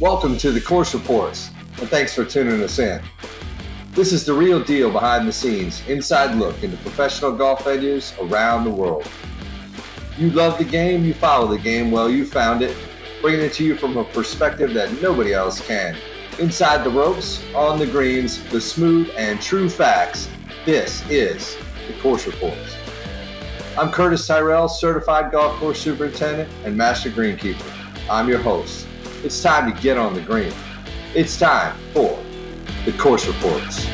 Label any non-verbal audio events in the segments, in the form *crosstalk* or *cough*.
Welcome to the Course Reports, and thanks for tuning us in. This is the real deal behind the scenes, inside look into professional golf venues around the world. You love the game, you follow the game, well, you found it, bringing it to you from a perspective that nobody else can. Inside the ropes, on the greens, the smooth and true facts. This is the Course Reports. I'm Curtis Tyrell, certified golf course superintendent and master greenkeeper. I'm your host. It's time to get on the green. It's time for the Course Reports.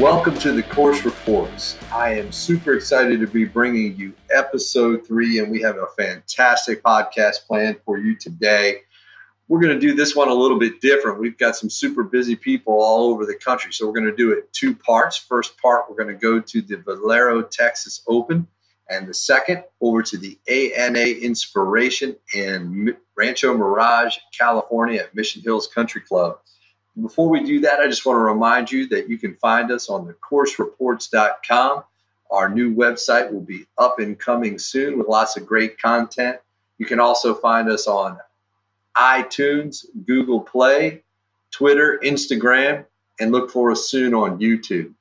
Welcome to the Course Reports. I am super excited to be bringing you episode three, and we have a fantastic podcast planned for you today we're going to do this one a little bit different. We've got some super busy people all over the country. So we're going to do it two parts. First part, we're going to go to the Valero Texas Open. And the second, over to the ANA Inspiration in Rancho Mirage, California at Mission Hills Country Club. Before we do that, I just want to remind you that you can find us on the coursereports.com. Our new website will be up and coming soon with lots of great content. You can also find us on iTunes, Google Play, Twitter, Instagram, and look for us soon on YouTube.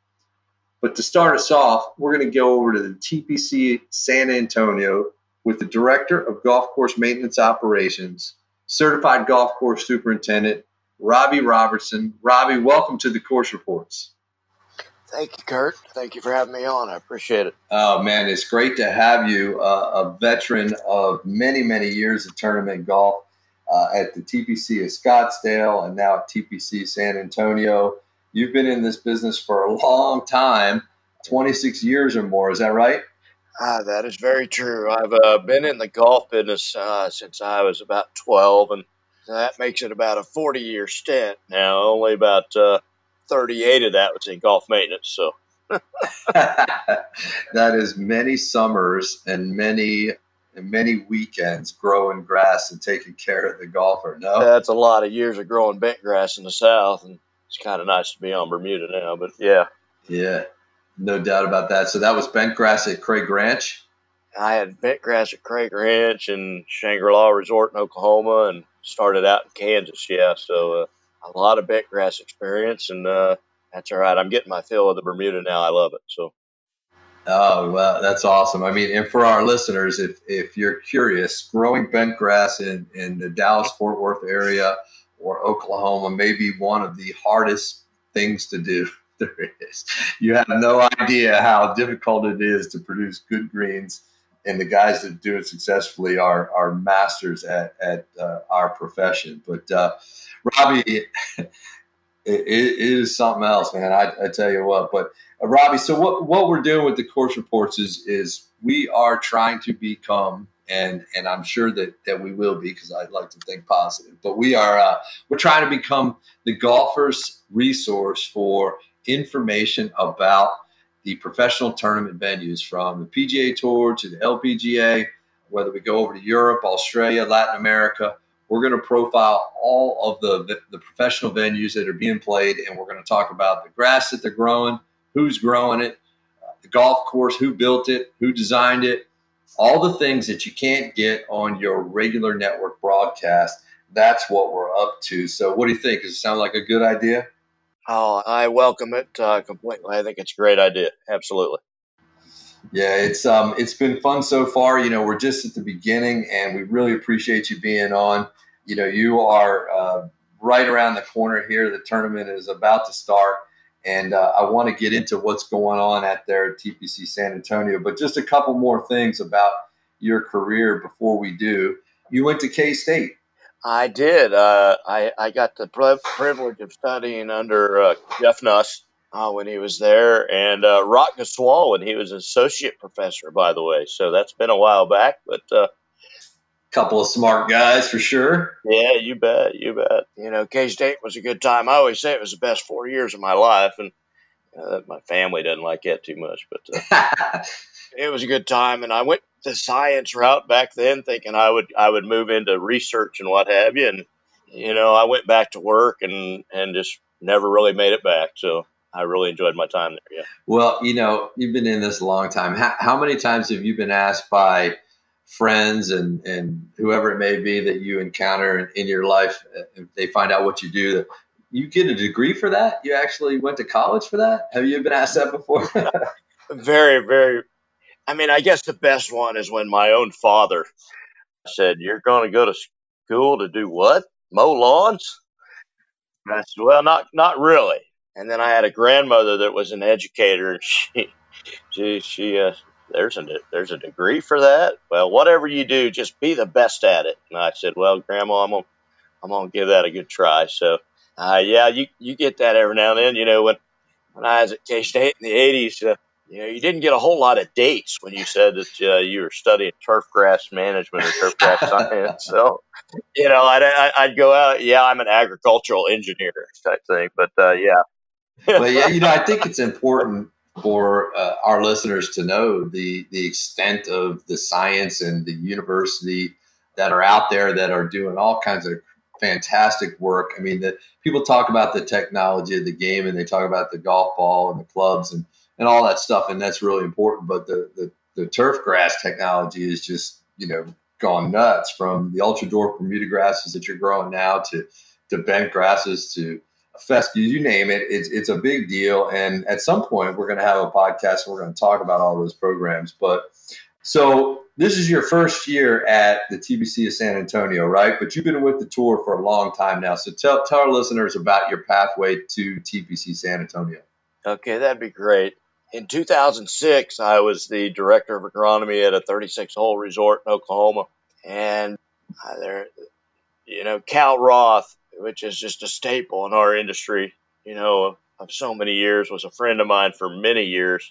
But to start us off, we're going to go over to the TPC San Antonio with the Director of Golf Course Maintenance Operations, Certified Golf Course Superintendent, Roby Robertson. Roby, welcome to the Course Reports. Thank you, Kurt. Thank you for having me on. I appreciate it. Oh, man, it's great to have you, uh, a veteran of many, many years of tournament golf uh, at the TPC of Scottsdale and now at TPC San Antonio. You've been in this business for a *laughs* long time, 26 years or more. Is that right? Ah, that is very true. I've uh, been in the golf business uh, since I was about 12, and that makes it about a 40 year stint now. Only about uh, 38 of that was in golf maintenance. So *laughs* *laughs* that is many summers and many and many weekends growing grass and taking care of the golfer. No, that's a lot of years of growing bent grass in the south, and it's kind of nice to be on Bermuda now. But yeah, yeah, no doubt about that. So that was bent grass at Craig Ranch. I had bent grass at Craig Ranch and Shangri La Resort in Oklahoma, and started out in Kansas. Yeah, so uh, a lot of bent grass experience, and uh, that's all right. I'm getting my fill of the Bermuda now. I love it. So Oh, well, that's awesome. I mean, and for our listeners, if, if you're curious, growing bent grass in, in the Dallas Fort Worth area or Oklahoma may be one of the hardest things to do *laughs* there is. You have no idea how difficult it is to produce good greens, and the guys that do it successfully are, are masters at, at uh, our profession. But uh, Roby, *laughs* it, it is something else, man. I, I tell you what, but uh, Roby, so what, what we're doing with the course reports is is we are trying to become and and I'm sure that that we will be because I'd like to think positive. But we are uh, we're trying to become the golfer's resource for information about the professional tournament venues from the PGA Tour to the LPGA, whether we go over to Europe, Australia, Latin America. We're going to profile all of the, the, the professional venues that are being played, and we're going to talk about the grass that they're growing, who's growing it, the golf course, who built it, who designed it, all the things that you can't get on your regular network broadcast. That's what we're up to. So, what do you think? Does it sound like a good idea? Oh, I welcome it uh, completely. I think it's a great idea. Absolutely. Yeah, it's um, it's been fun so far. You know, we're just at the beginning, and we really appreciate you being on. You know, you are uh, right around the corner here. The tournament is about to start, and uh, I want to get into what's going on at there at TPC San Antonio. But just a couple more things about your career before we do. You went to K State. I did. Uh, I, I got the privilege of studying under uh, Jeff Nus uh, when he was there, and uh, Roch Gaussoin when he was associate professor, by the way. So that's been a while back, but uh, couple of smart guys for sure. Yeah, you bet, you bet. You know, K State was a good time. I always say it was the best four years of my life, and uh, my family doesn't like that too much, but uh, *laughs* it was a good time. And I went the science route back then, thinking I would I would move into research and what have you. And you know, I went back to work and and just never really made it back. So I really enjoyed my time there. Yeah. Well, you know, you've been in this a long time. How, how many times have you been asked by friends and, and whoever it may be that you encounter in, in your life, uh, if they find out what you do, that you get a degree for that? You actually went to college for that? Have you been asked that before? *laughs* very, very. I mean, I guess the best one is when my own father said, You're going to go to school to do what? Mow lawns? I said, Well, not, not really. And then I had a grandmother that was an educator, and she, she, she, uh, there's a there's a degree for that. Well, whatever you do, just be the best at it. And I said, well, Grandma, I'm gonna I'm gonna give that a good try. So, uh, yeah, you you get that every now and then. You know, when when I was at K State in the '80s, uh, you know, you didn't get a whole lot of dates when you said that uh, you were studying turf grass management or turf grass *laughs* science. So, you know, I'd, I'd go out, yeah, I'm an agricultural engineer type thing. But uh, yeah. well, yeah, you know, I *laughs* think it's important for uh, our listeners to know the the extent of the science and the university that are out there that are doing all kinds of fantastic work. I mean, that people talk about the technology of the game and they talk about the golf ball and the clubs and, and all that stuff, and that's really important. But the, the, the turf grass technology is just, you know, gone nuts from the ultra dwarf Bermuda grasses that you're growing now to, to bent grasses to fescue, you name it. It's, it's a big deal. And at some point, we're going to have a podcast and we're going to talk about all those programs. But so this is your first year at the TPC of San Antonio, right? But you've been with the tour for a long time now. So tell, tell our listeners about your pathway to TPC San Antonio. Okay, that'd be great. In 2006, I was the director of agronomy at a 36 hole resort in Oklahoma. And uh, there, you know, Cal Roth, which is just a staple in our industry, you know, of so many years, was a friend of mine for many years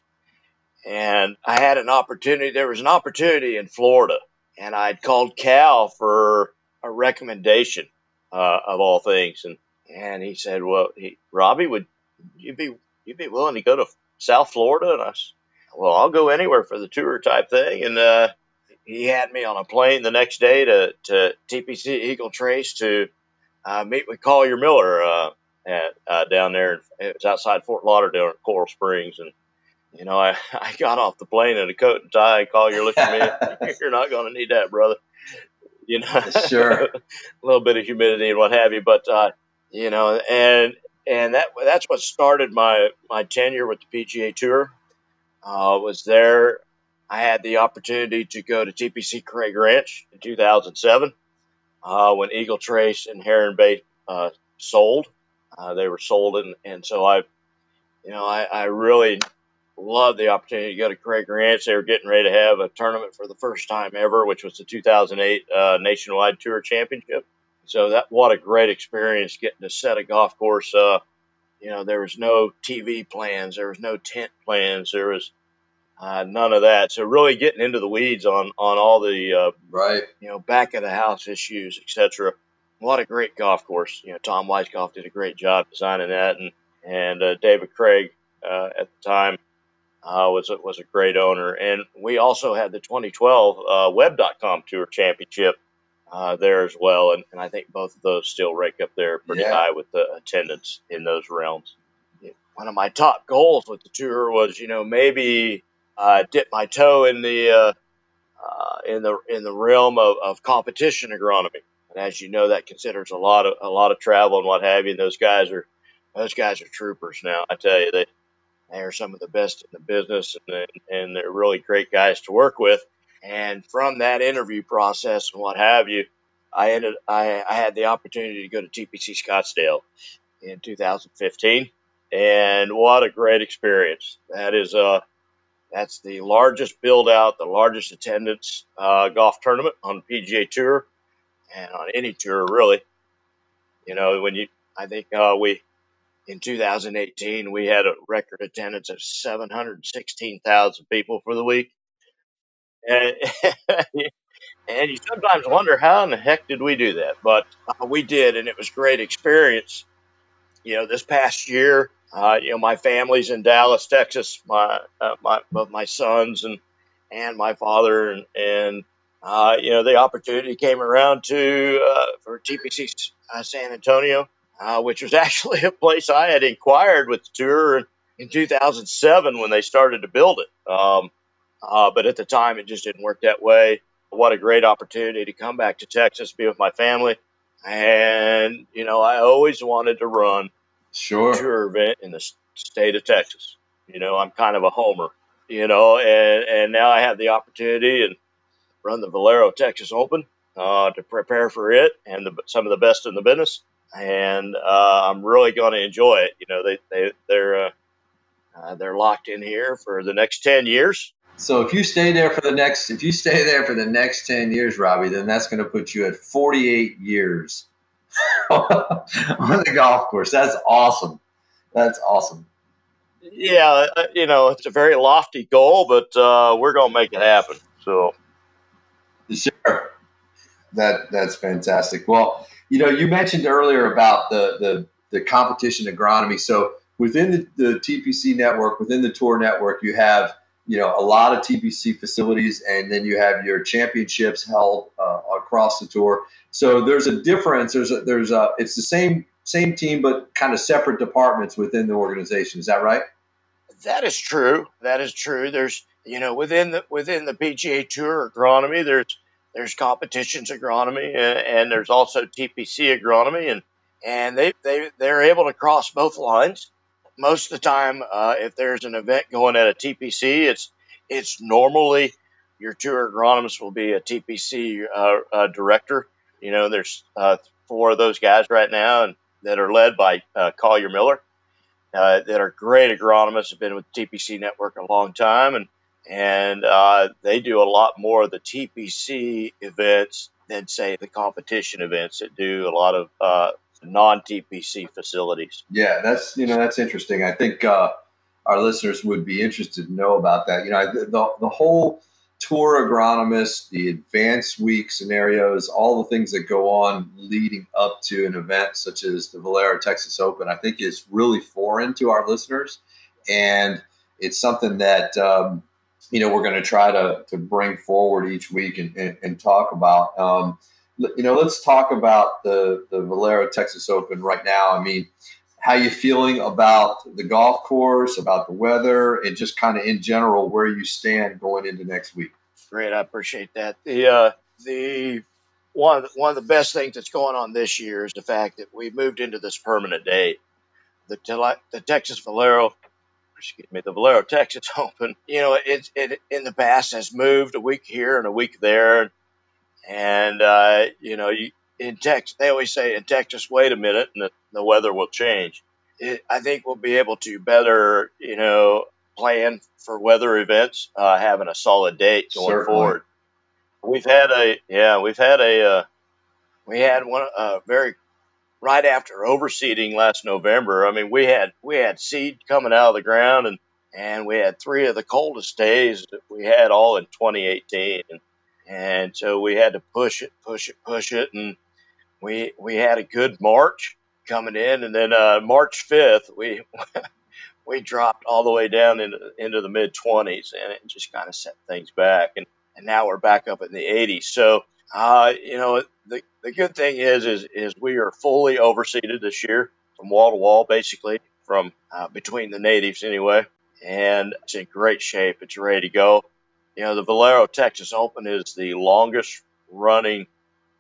and I had an opportunity. There was an opportunity in Florida, and I'd called Cal for a recommendation uh, of all things, and and he said, "Well, he, Roby, would you be you be willing to go to South Florida?" And I said, "Well, I'll go anywhere for the tour type thing." And uh, he had me on a plane the next day to to TPC Eagle Trace to uh, meet with Collier Miller uh, at, uh, down there. It was outside Fort Lauderdale, Coral Springs, and you know, I, *laughs* I got off the plane in a coat and tie. Collier look at me. *laughs* You're not going to need that, brother. You know, *laughs* sure. a little bit of humidity and what have you, but uh, you know, and and that that's what started my my tenure with the PGA Tour. Uh, was there. I had the opportunity to go to TPC Craig Ranch in 2007 uh, when Eagle Trace and Heron Bay uh, sold. Uh, they were sold, and, and so I, you know, I, I really loved the opportunity to go to Craig Ranch. They were getting ready to have a tournament for the first time ever, which was the 2008 uh, Nationwide Tour Championship. So that what a great experience getting to set a golf course. You know, there was no TV plans, there was no tent plans, there was uh, none of that. So really getting into the weeds on on all the uh, right, you know, back of the house issues, etc. What a lot of great golf course. You know, Tom Weiskopf did a great job designing that, and and uh, David Craig uh, at the time uh, was a, was a great owner, and we also had the 2012 uh, Web.com Tour Championship uh, there as well, and, and I think both of those still rank up there pretty yeah. high with the attendance in those realms. One of my top goals with the tour was, you know, maybe uh, dip my toe in the uh, uh, in the in the realm of, of competition agronomy. And as you know, that considers a lot of a lot of travel and what have you. And those guys are those guys are troopers now. I tell you, they they are some of the best in the business, and, and they're really great guys to work with. And from that interview process and what have you, I ended I, I had the opportunity to go to TPC Scottsdale in 2015, and what a great experience! That is uh that's the largest build out, the largest attendance uh, golf tournament on PGA Tour and on any tour really. You know when you I think uh, we in 2018, we had a record attendance of 716,000 people for the week. And, *laughs* and you sometimes wonder how in the heck did we do that? But uh, we did, and it was great experience. You know, this past year, uh, you know, my family's in Dallas, Texas. My uh, my both my sons and and my father, and and uh, you know, the opportunity came around to uh, for TPC uh, San Antonio uh, which was *laughs* actually a place I had inquired with the tour. In 2007 when they started to build it. Um, uh, but at the time, it just didn't work that way. What a great opportunity to come back to Texas, be with my family. And, you know, I always wanted to run sure. tour event in the state of Texas. You know, I'm kind of a homer, you know, and, and now I have the opportunity and run the Valero Texas Open uh, to prepare for it and the, some of the best in the business. And uh, I'm really going to enjoy it. You know, they, they, they're, uh, uh, they're locked in here for the next 10 years. So if you stay there for the next, if you stay there for the next 10 years, Roby, then that's going to put you at 48 years *laughs* on the golf course. That's awesome. That's awesome. Yeah, uh, you know, it's a very lofty goal, but uh, we're going to make it happen. So, sure. That that's fantastic. Well, you know, you mentioned earlier about the the the competition agronomy. So within the, the TPC network, within the tour network, you have you know a lot of TPC facilities, and then you have your championships held uh, across the tour. So there's a difference. There's a, there's a it's the same same team, but kind of separate departments within the organization. Is that right? That is true. That is true. There's you know within the within the PGA Tour agronomy, there's there's competitions agronomy, and, and there's also TPC agronomy, and and they they they're able to cross both lines most of the time, uh, if there's an event going at a TPC, it's it's normally your tour agronomist will be a TPC uh, uh, director. You know, there's uh, four of those guys right now, and that are led by uh, Collier Miller, uh, that are great agronomists. Have been with TPC Network a long time, and and they do a lot more of the TPC events than say the competition events that do a lot of non TPC facilities. Yeah, that's you know that's interesting. I think uh, our listeners would be interested to know about that. You know, the the whole tour agronomist, the advanced week scenarios, all the things that go on leading up to an event such as the Valero Texas Open, I think is really foreign to our listeners, and it's something that. Um, you know, we're going to try to, to bring forward each week and, and, and talk about. Um, you know, let's talk about the the Valero Texas Open right now. I mean, how you feeling about the golf course, about the weather, and just kind of in general where you stand going into next week? Great, I appreciate that. The uh, the one of the, one of the best things that's going on this year is the fact that we moved into this permanent date. The the Texas Valero, excuse me, the Valero Texas *laughs* Open. You know, it it in the past has moved a week here and a week there and, uh, you know, you, in Texas, they always say in Texas, wait a minute, and the, the weather will change. It, I think we'll be able to better, you know, plan for weather events, uh, having a solid date going Certainly. forward. We've had a, yeah, we've had a, uh, we had one, uh, very, right after overseeding last November. I mean, we had, we had seed coming out of the ground and, and we had three of the coldest days that we had all in 2018. And, and so we had to push it, push it, push it, and we we had a good March coming in, and then uh, March fifth we *laughs* we dropped all the way down into into the mid twenties, and it just kind of set things back, and and now we're back up in the eighties. So uh, you know the the good thing is is is we are fully overseeded this year from wall to wall, basically from uh, between the natives anyway, and it's in great shape. It's ready to go. You know, the Valero Texas Open is the longest running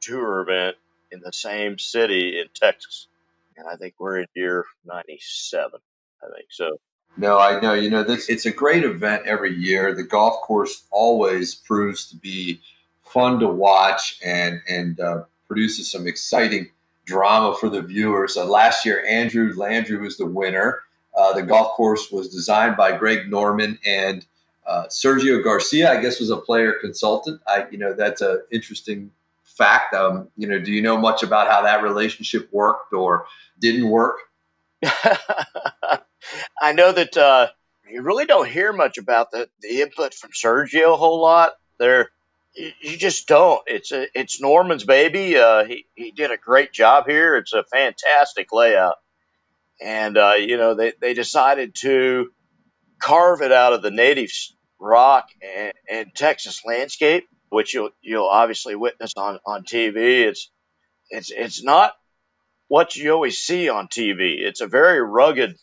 tour event in the same city in Texas. And I think we're in year 97. I think so. No, I know. You know, this it's a great event every year. The golf course always proves to be fun to watch and and uh, produces some exciting drama for the viewers. Uh, last year, Andrew Landry was the winner. Uh, the golf course was designed by Greg Norman and uh, Sergio Garcia, I guess, was a player consultant. I, you know, that's an interesting fact. Um, you know, do you know much about how that relationship worked or didn't work? *laughs* I know that uh, you really don't hear much about the, the input from Sergio a whole lot. There, you, just don't. It's a, it's Norman's baby. Uh, he he did a great job here. It's a fantastic layout, and uh, you know they they decided to carve it out of the native rock and, and Texas landscape, which you'll you'll obviously witness on on TV. It's it's it's not what you always see on TV. It's a very rugged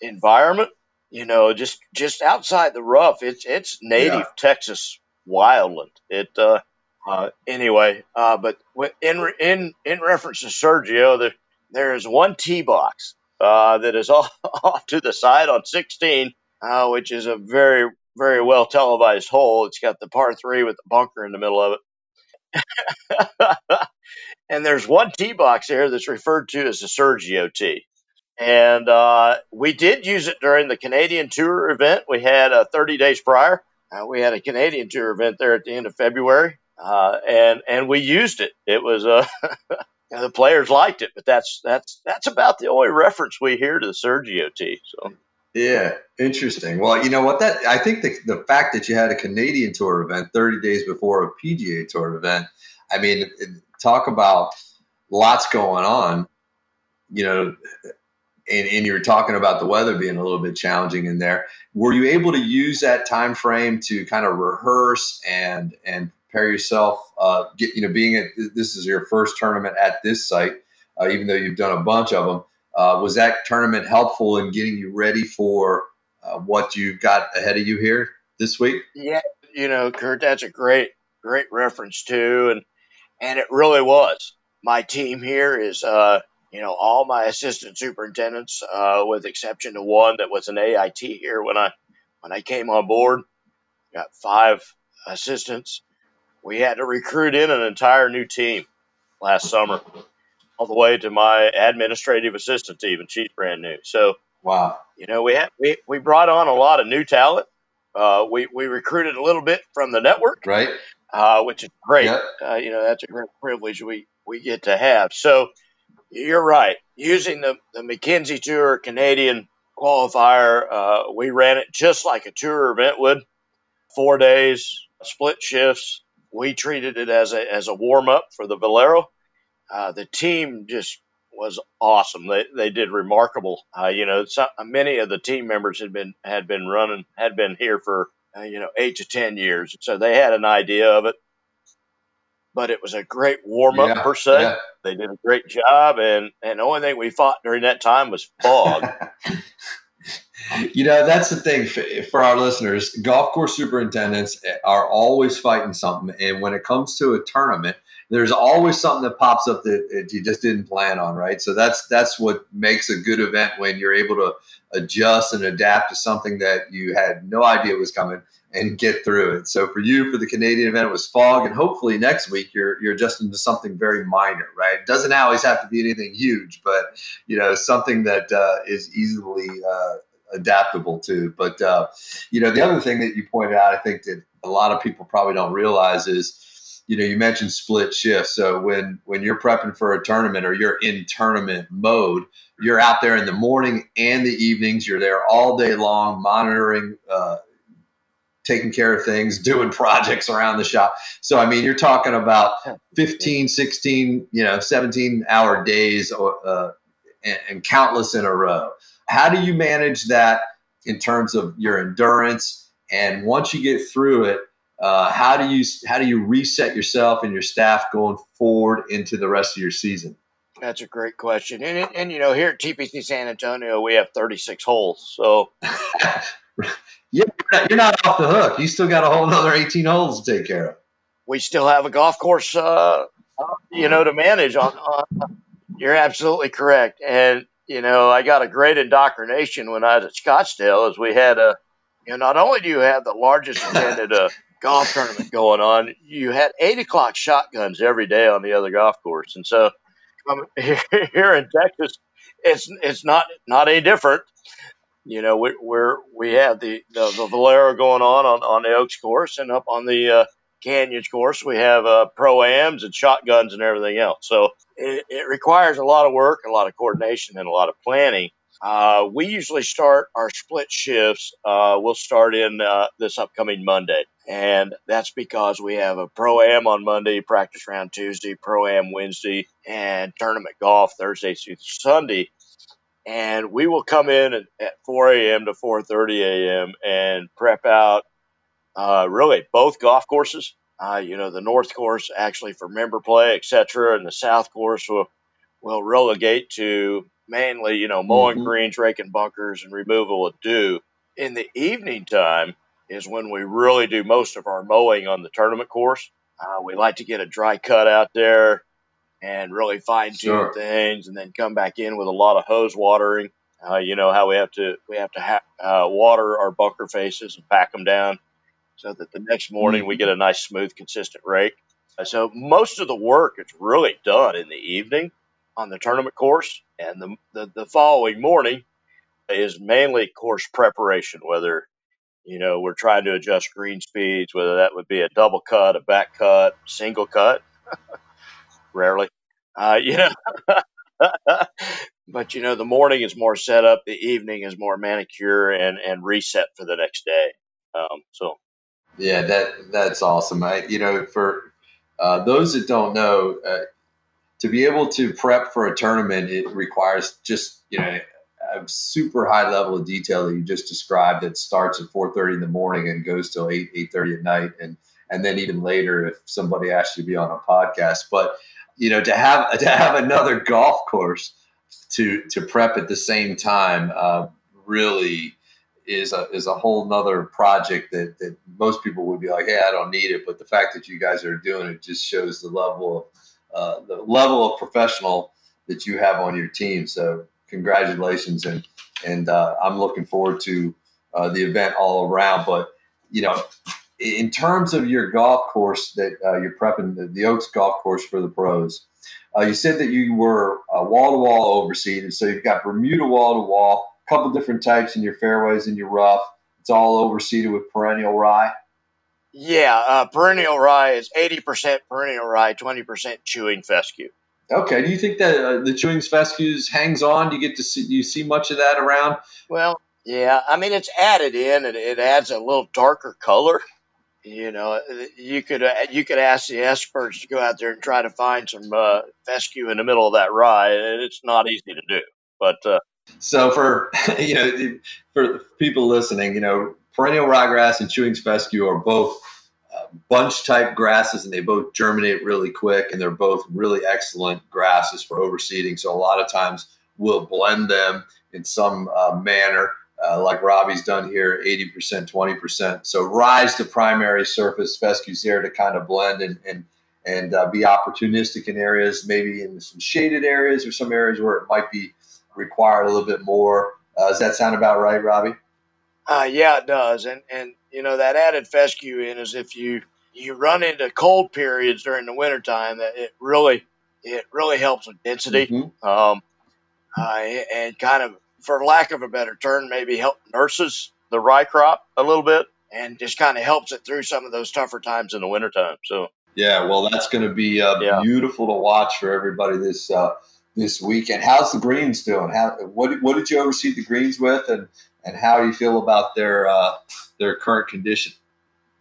environment, you know, just just outside the rough. It's it's native yeah. Texas wildland. It uh, uh, anyway, uh, but in in in reference to Sergio, there there is one tee box uh, that is *laughs* off, off to the side on 16, uh, which is a very very well televised hole. It's got the par three with the bunker in the middle of it. *laughs* and there's one tee box there that's referred to as the Sergio tee. And uh, we did use it during the Canadian Tour event. We had uh, 30 days prior. Uh, we had a Canadian Tour event there at the end of February, uh, and and we used it. It was uh, *laughs* the players liked it, but that's that's that's about the only reference we hear to the Sergio tee. So yeah, interesting. Well, you know what? That I think the the fact that you had a Canadian Tour event 30 days before a PGA Tour event. I mean, talk about lots going on. You know, and, and you were talking about the weather being a little bit challenging in there. Were you able to use that time frame to kind of rehearse and and prepare yourself? Uh, get you know, being at this is your first tournament at this site, uh, even though you've done a bunch of them. Uh, was that tournament helpful in getting you ready for uh, what you got ahead of you here this week? Yeah, you know, Kurt, that's a great great reference too, and and it really was. My team here is uh, you know, all my assistant superintendents, uh, with exception to one that was an AIT here when I when I came on board, got five assistants. We had to recruit in an entire new team last summer, all the way to my administrative assistant even she's brand new. So wow, you know, we had we, we brought on a lot of new talent. Uh, we we recruited a little bit from the network, right? Uh, which is great. Yep. Uh, you know, that's a great privilege we we get to have. So you're right. Using the, the Mackenzie Tour Canadian qualifier, uh, we ran it just like a tour event would. Four days, split shifts. We treated it as a as a warm up for the Valero. Uh, the team just was awesome. They they did remarkable. Uh, you know, some, many of the team members had been had been running had been here for uh, you know eight to ten years, so they had an idea of it but it was a great warm up yeah, per se. Yeah. They did a great job, and and the only thing we fought during that time was fog. *laughs* you know, that's the thing for our listeners. Golf course superintendents are always fighting something, and when it comes to a tournament, there's always something that pops up that you just didn't plan on, right? So that's that's what makes a good event when you're able to adjust and adapt to something that you had no idea was coming and get through it. So for you, for the Canadian event, it was fog, and hopefully next week you're you're adjusting to something very minor, right? It doesn't always have to be anything huge, but you know something that uh, is easily uh, adaptable to. But uh, you know the other thing that you pointed out, I think that a lot of people probably don't realize is. You know, you mentioned split shifts. So when when you're prepping for a tournament or you're in tournament mode, you're out there in the morning and the evenings. You're there all day long, monitoring uh, taking care of things, *laughs* doing projects around the shop. So, I mean, you're talking about 15, 16, you know, 17 hour days uh, and, and countless in a row. How do you manage that in terms of your endurance? And once you get through it, uh, how do you how do you reset yourself and your staff going forward into the rest of your season? That's a great question. And, and you know, here at TPC San Antonio, we have 36 holes. So *laughs* Yeah, you're not off the hook. You still got a whole another 18 holes to take care of. We still have a golf course, uh, you know, to manage. On, on, you're absolutely correct, and you know, I got a great indoctrination when I was at Scottsdale, as we had a, you know, not only do you have the largest attended uh, golf tournament going on, you had eight o'clock shotguns every day on the other golf course, and so um, *laughs* here in Texas, it's it's not not any different. You know, we, we're we have the, the, the Valero going on, on on the Oaks course, and up on the uh, Canyons course, we have uh, pro ams and shotguns and everything else. So it, it, requires a lot of work, a lot of coordination, and a lot of planning. Uh, we usually start our split shifts. Uh, we'll start in uh, this upcoming Monday, and that's because we have a pro am on Monday, practice round Tuesday, pro am Wednesday, and tournament golf Thursday through Sunday and we will come in at, at 4 a.m. to 4:30 a.m. and prep out uh, really both golf courses. Uh, you know, the north course actually for member play, etc., and the south course will will relegate to mainly you know mowing mm-hmm. greens, raking bunkers, and removal of dew. in the evening time is when we really do most of our mowing on the tournament course. Uh, we like to get a dry cut out there and really fine tune sure. things, and then come back in with a lot of hose watering. Uh, you know how we have to we have to ha- uh, water our bunker faces and pack them down so that the next morning we mm-hmm. get a nice smooth consistent rake. So most of the work is really done in the evening on the tournament course, and the, the, the following morning is mainly course preparation, whether you know we're trying to adjust green speeds, whether that would be a double cut, a back cut, single cut. *laughs* Rarely, uh, you know. *laughs* but you know, the morning is more setup, the evening is more manicure and and reset for the next day. Um, so, yeah, that that's awesome. I you know for uh, those that don't know, uh, to be able to prep for a tournament, it requires just you know a super high level of detail that you just described that starts at 4.30 in the morning and goes till 8 8.30 at night. And and then even later if somebody asks you to be on a podcast. But you know to have to have another golf course to to prep at the same time uh, really is a is a whole nother project that that most people would be like hey i don't need it. But the fact that you guys are doing it just shows the level of uh, the level of professional that you have on your team so congratulations, and and uh, I'm looking forward to uh, the event all around. But you know, in terms of your golf course that uh, you're prepping, the, the, Oaks Golf Course for the pros, uh, you said that you were wall to wall overseeded. So you've got Bermuda wall to wall, a couple different types in your fairways and your rough. It's all overseeded with perennial rye. Yeah, uh, perennial rye is 80% perennial rye, 20% chewing fescue. Okay. Do you think that uh, the chewing fescues hangs on? Do you get to see? Do you see much of that around? Well, yeah. I mean, it's added in, and it adds a little darker color. You know, you could uh, you could ask the experts to go out there and try to find some uh, fescue in the middle of that rye, and it's not easy to do. But uh, so for *laughs* you know for people listening, you know, perennial ryegrass and chewing fescue are both bunch type grasses and they both germinate really quick and they're both really excellent grasses for overseeding. So a lot of times we'll blend them in some uh, manner, uh, like Roby's done here, 80%, 20%. So rise to primary surface, fescues there to kind of blend and, and, and uh, be opportunistic in areas, maybe in some shaded areas or some areas where it might be required a little bit more. Uh, does that sound about right, Roby? Uh, yeah, it does. And, and, you know, that added fescue in is if you, you run into cold periods during the wintertime that it really, it really helps with density. Mm-hmm. Um, uh, and kind of, for lack of a better term, maybe help nurses the rye crop a little bit and just kind of helps it through some of those tougher times in the wintertime. So, yeah, well, that's going to be uh, yeah. beautiful to watch for everybody this uh, this weekend. How's the greens doing? How what what did you oversee the greens with, and and how you feel about their uh, their current condition?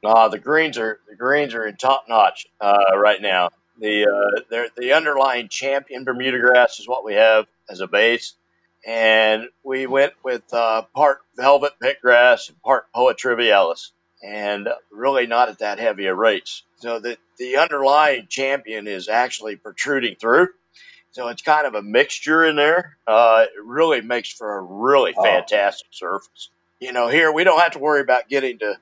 Uh, the greens are the greens are in top notch uh, right now. The uh, the underlying champion Bermuda grass is what we have as a base, and we went with uh, part velvet bentgrass and part poa trivialis, and really not at that heavy a rates. So the the underlying champion is actually protruding through. So it's kind of a mixture in there. Uh, it really makes for a really oh. fantastic oh. surface. You know, here we don't have to worry about getting to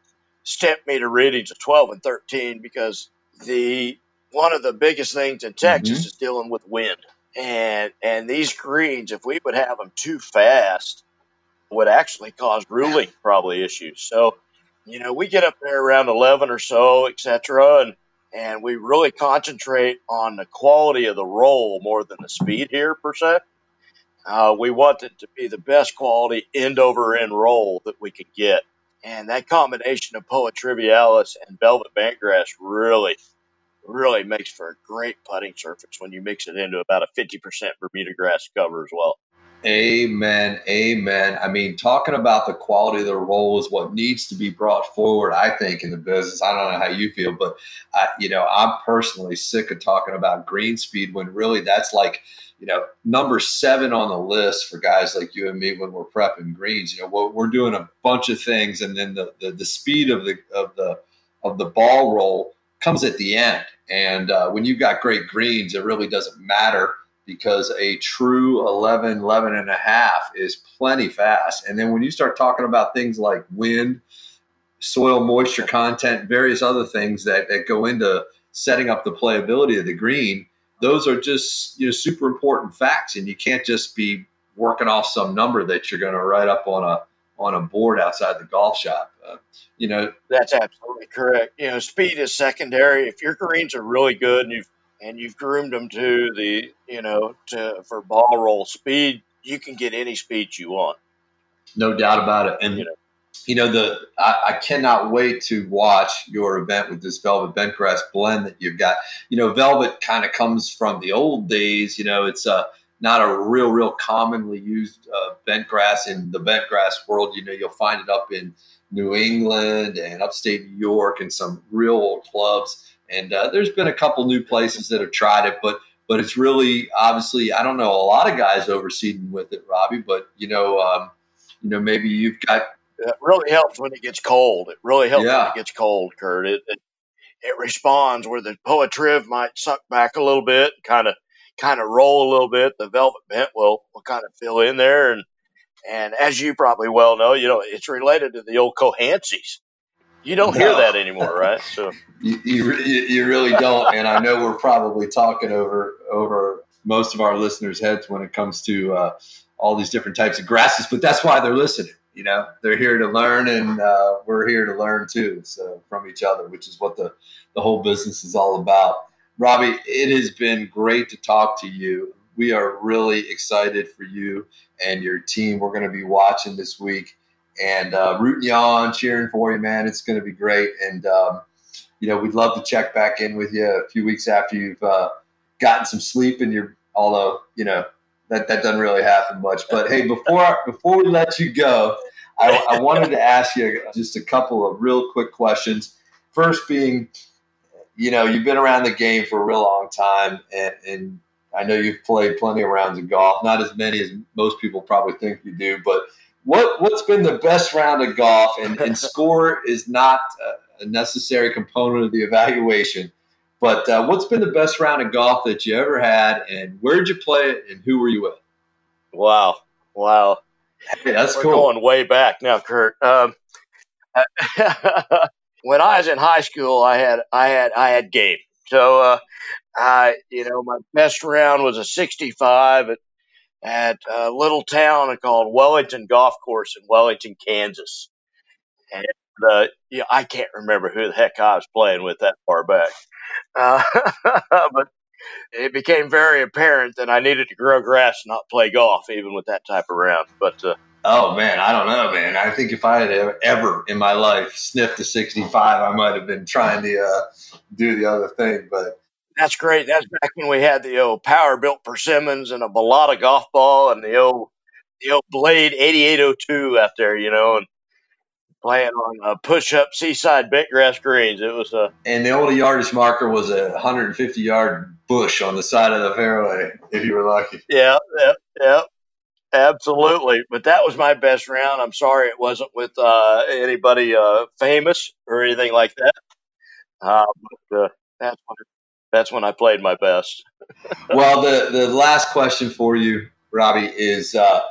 Stimpmeter readings of 12 and 13 because the one of the biggest things in Texas mm-hmm. is dealing with wind. And and these greens, if we would have them too fast, would actually cause ruling probably issues. So, you know, we get up there around 11 or so, etc., and and we really concentrate on the quality of the roll more than the speed here per se. Uh, we want it to be the best quality end over end roll that we could get. And that combination of Poa trivialis and Velvet Bentgrass really, really makes for a great putting surface when you mix it into about a 50% Bermuda grass cover as well. Amen. Amen. I mean, talking about the quality of the roll is what needs to be brought forward, I think, in the business. I don't know how you feel, but, I, you know, I'm personally sick of talking about green speed when really that's like, you know, number seven on the list for guys like you and me when we're prepping greens. You know, we're doing a bunch of things, and then the, the, the speed of the, of the, of the ball roll comes at the end. And uh, when you've got great greens, it really doesn't matter because a true 11, 11 and a half is plenty fast. And then when you start talking about things like wind, soil moisture content, various other things that, that go into setting up the playability of the green, those are just you know super important facts, and you can't just be working off some number that you're going to write up on a on a board outside the golf shop. Uh, you know, that's absolutely correct. You know, speed is secondary. If your greens are really good and you've and you've groomed them to the you know to for ball roll speed, you can get any speed you want. No doubt about it. And you know, you know the I, I, cannot wait to watch your event with this velvet bentgrass blend that you've got you know velvet kind of comes from the old days you know it's uh, not a real real commonly used uh, bentgrass in the bentgrass world you know you'll find it up in new england and upstate new york and some real old clubs and uh, there's been a couple new places that have tried it but but it's really obviously i don't know a lot of guys overseeding with it roby but you know um, you know maybe you've got it really helps when it gets cold. It really helps yeah. when it gets cold, Kurt. It, it, it responds where the Poa-Triv might suck back a little bit, kind of kind of roll a little bit. The velvet bent will will kind of fill in there, and and as you probably well know, you know it's related to the old Cohansey. You don't no. hear that anymore, right? *laughs* So. You, you, you really don't, and I know we're probably talking over over most of our listeners' heads when it comes to uh, all these different types of grasses, but that's why they're listening you know? They're here to learn and uh, we're here to learn too so from each other which is what the the whole business is all about. Roby it has been great to talk to you. We are really excited for you and your team. We're going to be watching this week and uh, rooting you on cheering for you man it's going to be great and um, you know we'd love to check back in with you a few weeks after you've uh, gotten some sleep and you're although you know that that doesn't really happen much. But hey, before before we let you go, I, I wanted to ask you just a couple of real quick questions. First, being, you know, you've been around the game for a real long time, and, and I know you've played plenty of rounds of golf. Not as many as most people probably think you do, but what what's been the best round of golf? And, and *laughs* score is not a necessary component of the evaluation. But uh, what's been the best round of golf that you ever had, and where'd you play it, and who were you with? Wow, wow, hey, that's We're cool. Going way back now, Kurt. Um, *laughs* when I was in high school, I had I had I had game. So, uh, I you know my best round was a 65 at at a little town called Wellington Golf Course in Wellington, Kansas. And uh, yeah, I can't remember who the heck I was playing with that far back. Uh, *laughs* but it became very apparent that I needed to grow grass not play golf, even with that type of round. But uh, oh man, I don't know, man. I think if I had ever in my life sniffed a 65, I might have been trying to uh, do the other thing. But that's great. That's back when we had the old PowerBilt persimmons and a Balata golf ball and the old the old Blade 8802 out there, you know, and playing on a push-up seaside bentgrass greens. It was a and the old yardage marker was a 150 yard bush on the side of the fairway if you were lucky. Yeah, yeah, yeah, absolutely. But that was my best round. I'm sorry it wasn't with uh, anybody uh, famous or anything like that. Uh, but uh, that's that's when I played my best. *laughs* well, the the last question for you, Roby, is uh,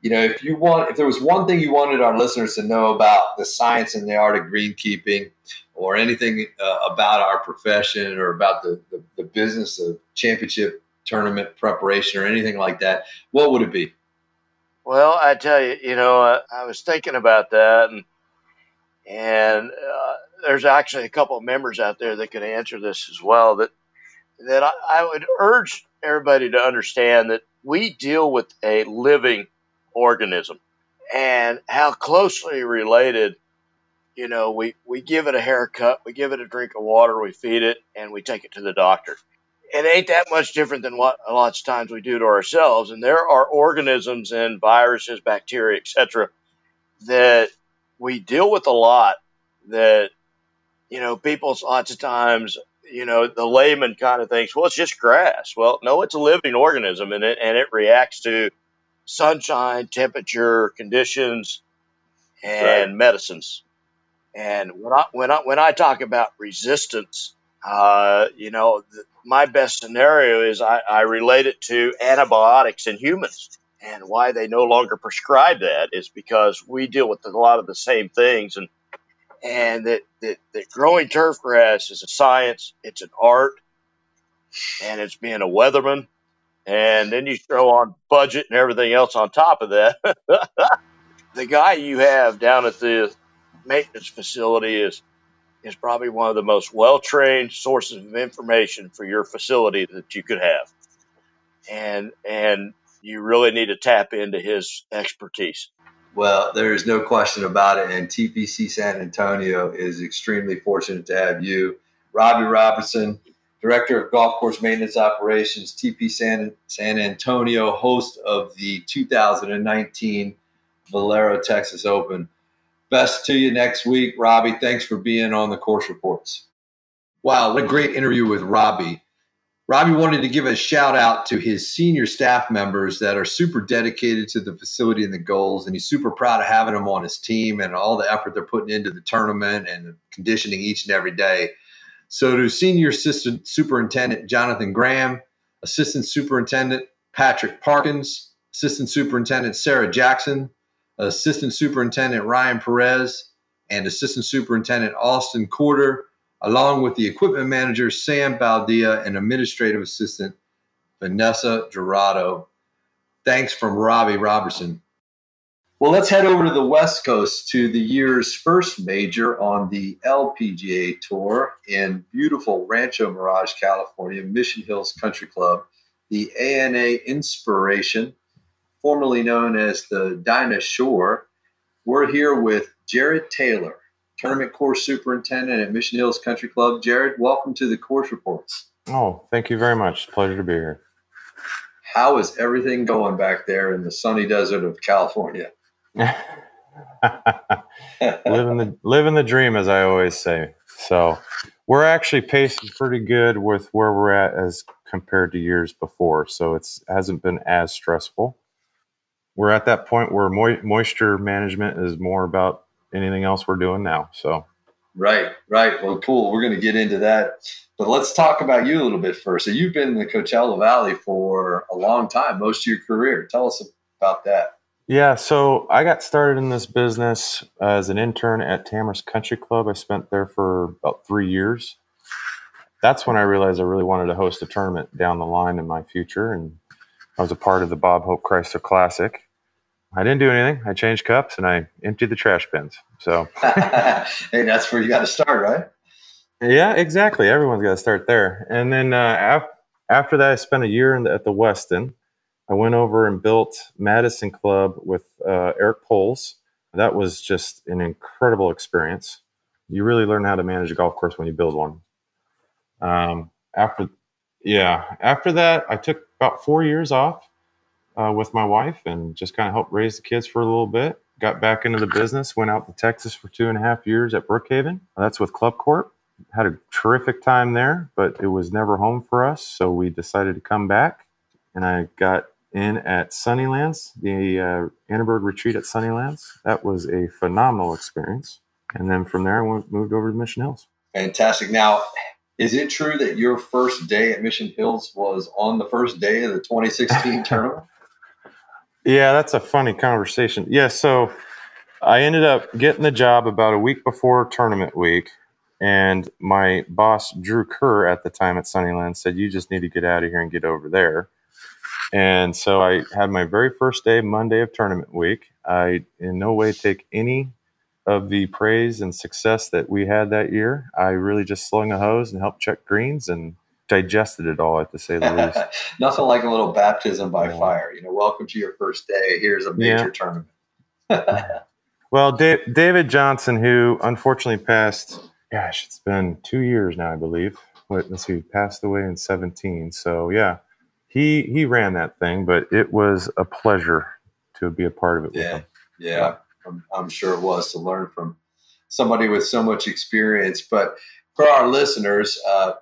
you know, if you want, if there was one thing you wanted our listeners to know about the science and the art of greenkeeping, or anything uh, about our profession, or about the, the, the business of championship tournament preparation, or anything like that, what would it be? Well, I tell you, you know, uh, I was thinking about that, and and uh, there's actually a couple of members out there that could answer this as well. That that I, I would urge everybody to understand that we deal with a living organism and how closely related you know we, we give it a haircut we give it a drink of water we feed it and we take it to the doctor it ain't that much different than what a lot of times we do to ourselves and there are organisms and viruses bacteria etc that we deal with a lot that you know people lots of times you know the layman kind of thinks well it's just grass well no it's a living organism and it and it reacts to sunshine, temperature, conditions, and right. medicines. And when I when I when I talk about resistance, Uh, you know, my best scenario is I, I relate it to antibiotics in humans. And why they no longer prescribe that is because we deal with a lot of the same things. And and that, that, that growing turf grass is a science, it's an art, and it's being a weatherman. And then you throw on budget and everything else on top of that. *laughs* the guy you have down at the maintenance facility is is probably one of the most well trained sources of information for your facility that you could have. And and you really need to tap into his expertise. Well, there is no question about it. And TPC San Antonio is extremely fortunate to have you, Roby Robertson, Director of Golf Course Maintenance Operations, TP San, San Antonio, host of the 2019 Valero Texas Open. Best to you next week, Roby. Thanks for being on the course reports. Wow, what a great interview with Roby. Roby wanted to give a shout out to his senior staff members that are super dedicated to the facility and the goals. And he's super proud of having them on his team and all the effort they're putting into the tournament and conditioning each and every day. So, to Senior Assistant Superintendent Jonathan Graham, Assistant Superintendent Patrick Parkins, Assistant Superintendent Sarah Jackson, Assistant Superintendent Ryan Perez, and Assistant Superintendent Austin Corder along with the equipment manager Sam Baldia and administrative assistant Vanessa Gerardo. Thanks from Roby Robertson. Well, let's head over to the West Coast to the year's first major on the LPGA Tour in beautiful Rancho Mirage, California, Mission Hills Country Club, the ANA Inspiration, formerly known as the Dinah Shore. We're here with Jared Taylor, tournament course superintendent at Mission Hills Country Club. Jared, welcome to the course reports. Oh, thank you very much. Pleasure to be here. How is everything going back there in the sunny desert of California? *laughs* living the living the dream, as I always say. So we're actually pacing pretty good with where we're at as compared to years before. So it's hasn't been as stressful. We're at that point where mo- moisture management is more about anything else we're doing now. So, right, right. Well, cool. We're going to get into that, but let's talk about you a little bit first. So, you've been in the Coachella Valley for a long time, most of your career. Tell us about that. Yeah, so I got started in this business as an intern at Tamarisk Country Club. I spent there for about three years. That's when I realized I really wanted to host a tournament down the line in my future, and I was a part of the Bob Hope Chrysler Classic. I didn't do anything. I changed cups and I emptied the trash bins. So, *laughs* hey, that's where you got to start, right? Yeah, exactly. Everyone's got to start there. And then uh, af- after that, I spent a year the, at the Westin. I went over and built Madison Club with uh, Eric Poles. That was just an incredible experience. You really learn how to manage a golf course when you build one. Um, after, yeah, after that, I took about four years off uh, with my wife and just kind of helped raise the kids for a little bit. Got back into the business, went out to Texas for two and a half years at Brookhaven. That's with Club Corp. Had a terrific time there, but it was never home for us. So we decided to come back. And I got in at Sunnylands, the uh, Annenberg retreat at Sunnylands. That was a phenomenal experience. And then from there, I went, moved over to Mission Hills. Fantastic. Now, is it true that your first day at Mission Hills was on the first day of the 2016 *laughs* tournament? Yeah, that's a funny conversation. Yeah, so I ended up getting the job about a week before tournament week, and my boss Drew Kerr at the time at Sunnyland said, "You just need to get out of here and get over there." And so I had my very first day, Monday of tournament week. I in no way take any of the praise and success that we had that year. I really just slung a hose and helped check greens and digested it all, at to say the least. *laughs* Nothing like a little baptism by yeah. fire. You know, welcome to your first day. Here's a major yeah. tournament. *laughs* well, David Johnson, who unfortunately passed, gosh, it's been two years now, I believe. Wait, let's see, passed away in 17. So, yeah, he he ran that thing, but it was a pleasure to be a part of it. Yeah, yeah, I'm, I'm sure it was to learn from somebody with so much experience. But for our listeners, uh,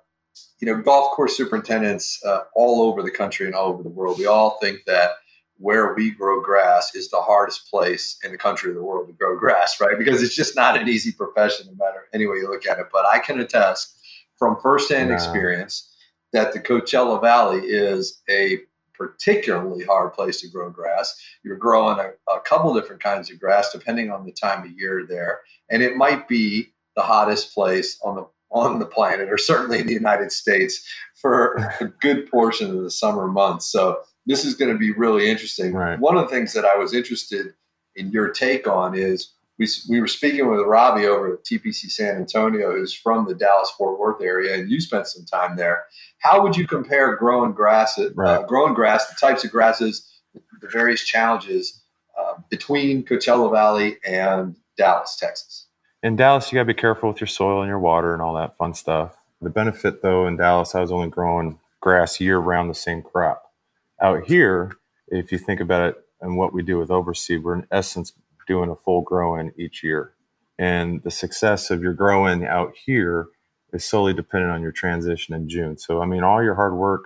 you know, golf course superintendents uh, all over the country and all over the world, we all think that where we grow grass is the hardest place in the country of the world to grow grass, right? Because it's just not an easy profession, no matter any way you look at it. But I can attest from firsthand no. experience that the Coachella Valley is a particularly hard place to grow grass. You're growing a, a couple different kinds of grass depending on the time of year there, and it might be the hottest place on the on the planet, or certainly in the United States, for a good portion of the summer months. So this is going to be really interesting. Right. One of the things that I was interested in your take on is we, we were speaking with Roby over at TPC San Antonio, who's from the Dallas Fort Worth area, and you spent some time there. How would you compare growing grass, uh, right. uh, growing grass, the types of grasses, the various challenges uh, between Coachella Valley and Dallas, Texas? In Dallas, you got to be careful with your soil and your water and all that fun stuff. The benefit, though, in Dallas, I was only growing grass year round, the same crop. Out here, if you think about it and what we do with overseed, we're in essence doing a full growing each year. And the success of your growing out here is solely dependent on your transition in June. So, I mean, all your hard work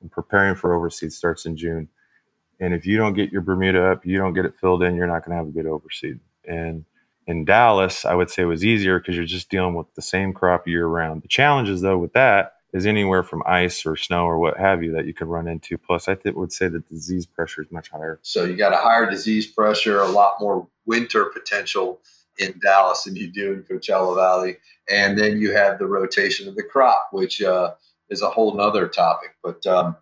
and preparing for overseed starts in June. And if you don't get your Bermuda up, you don't get it filled in, you're not going to have a good overseed. And in Dallas, I would say it was easier because you're just dealing with the same crop year round. The challenges, though, with that is anywhere from ice or snow or what have you that you could run into. Plus, I th- would say the disease pressure is much higher. So you got a higher disease pressure, a lot more winter potential in Dallas than you do in Coachella Valley, and then you have the rotation of the crop, which uh, is a whole nother topic. But um,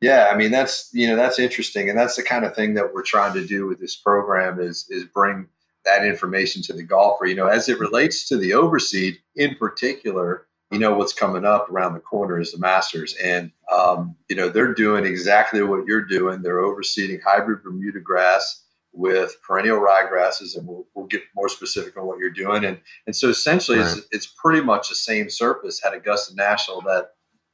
yeah, I mean that's you know that's interesting, and that's the kind of thing that we're trying to do with this program is is bring that information to the golfer. You know, as it relates to the overseed in particular you know what's coming up around the corner is the Masters, and um, you know they're doing exactly what you're doing. They're overseeding hybrid Bermuda grass with perennial ryegrasses, and we'll, we'll get more specific on what you're doing. And and so essentially, right. it's, it's pretty much the same surface at Augusta National that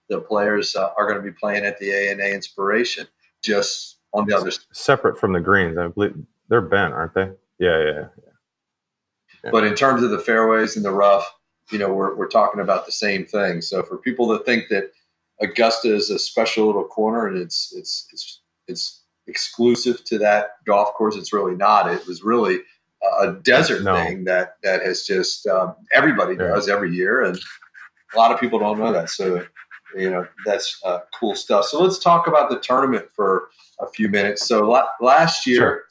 the players uh, are going to be playing at the ANA Inspiration, just on the other separate from the greens. I believe they're bent, aren't they? Yeah, yeah, yeah. yeah. But in terms of the fairways and the rough, you know, we're, we're talking about the same thing. So for people that think that Augusta is a special little corner and it's it's it's it's exclusive to that golf course, it's really not. It was really a desert no. thing that that has just um, everybody yeah. does every year, and a lot of people don't know that. So you know that's uh, cool stuff. So let's talk about the tournament for a few minutes. So la- last year, sure.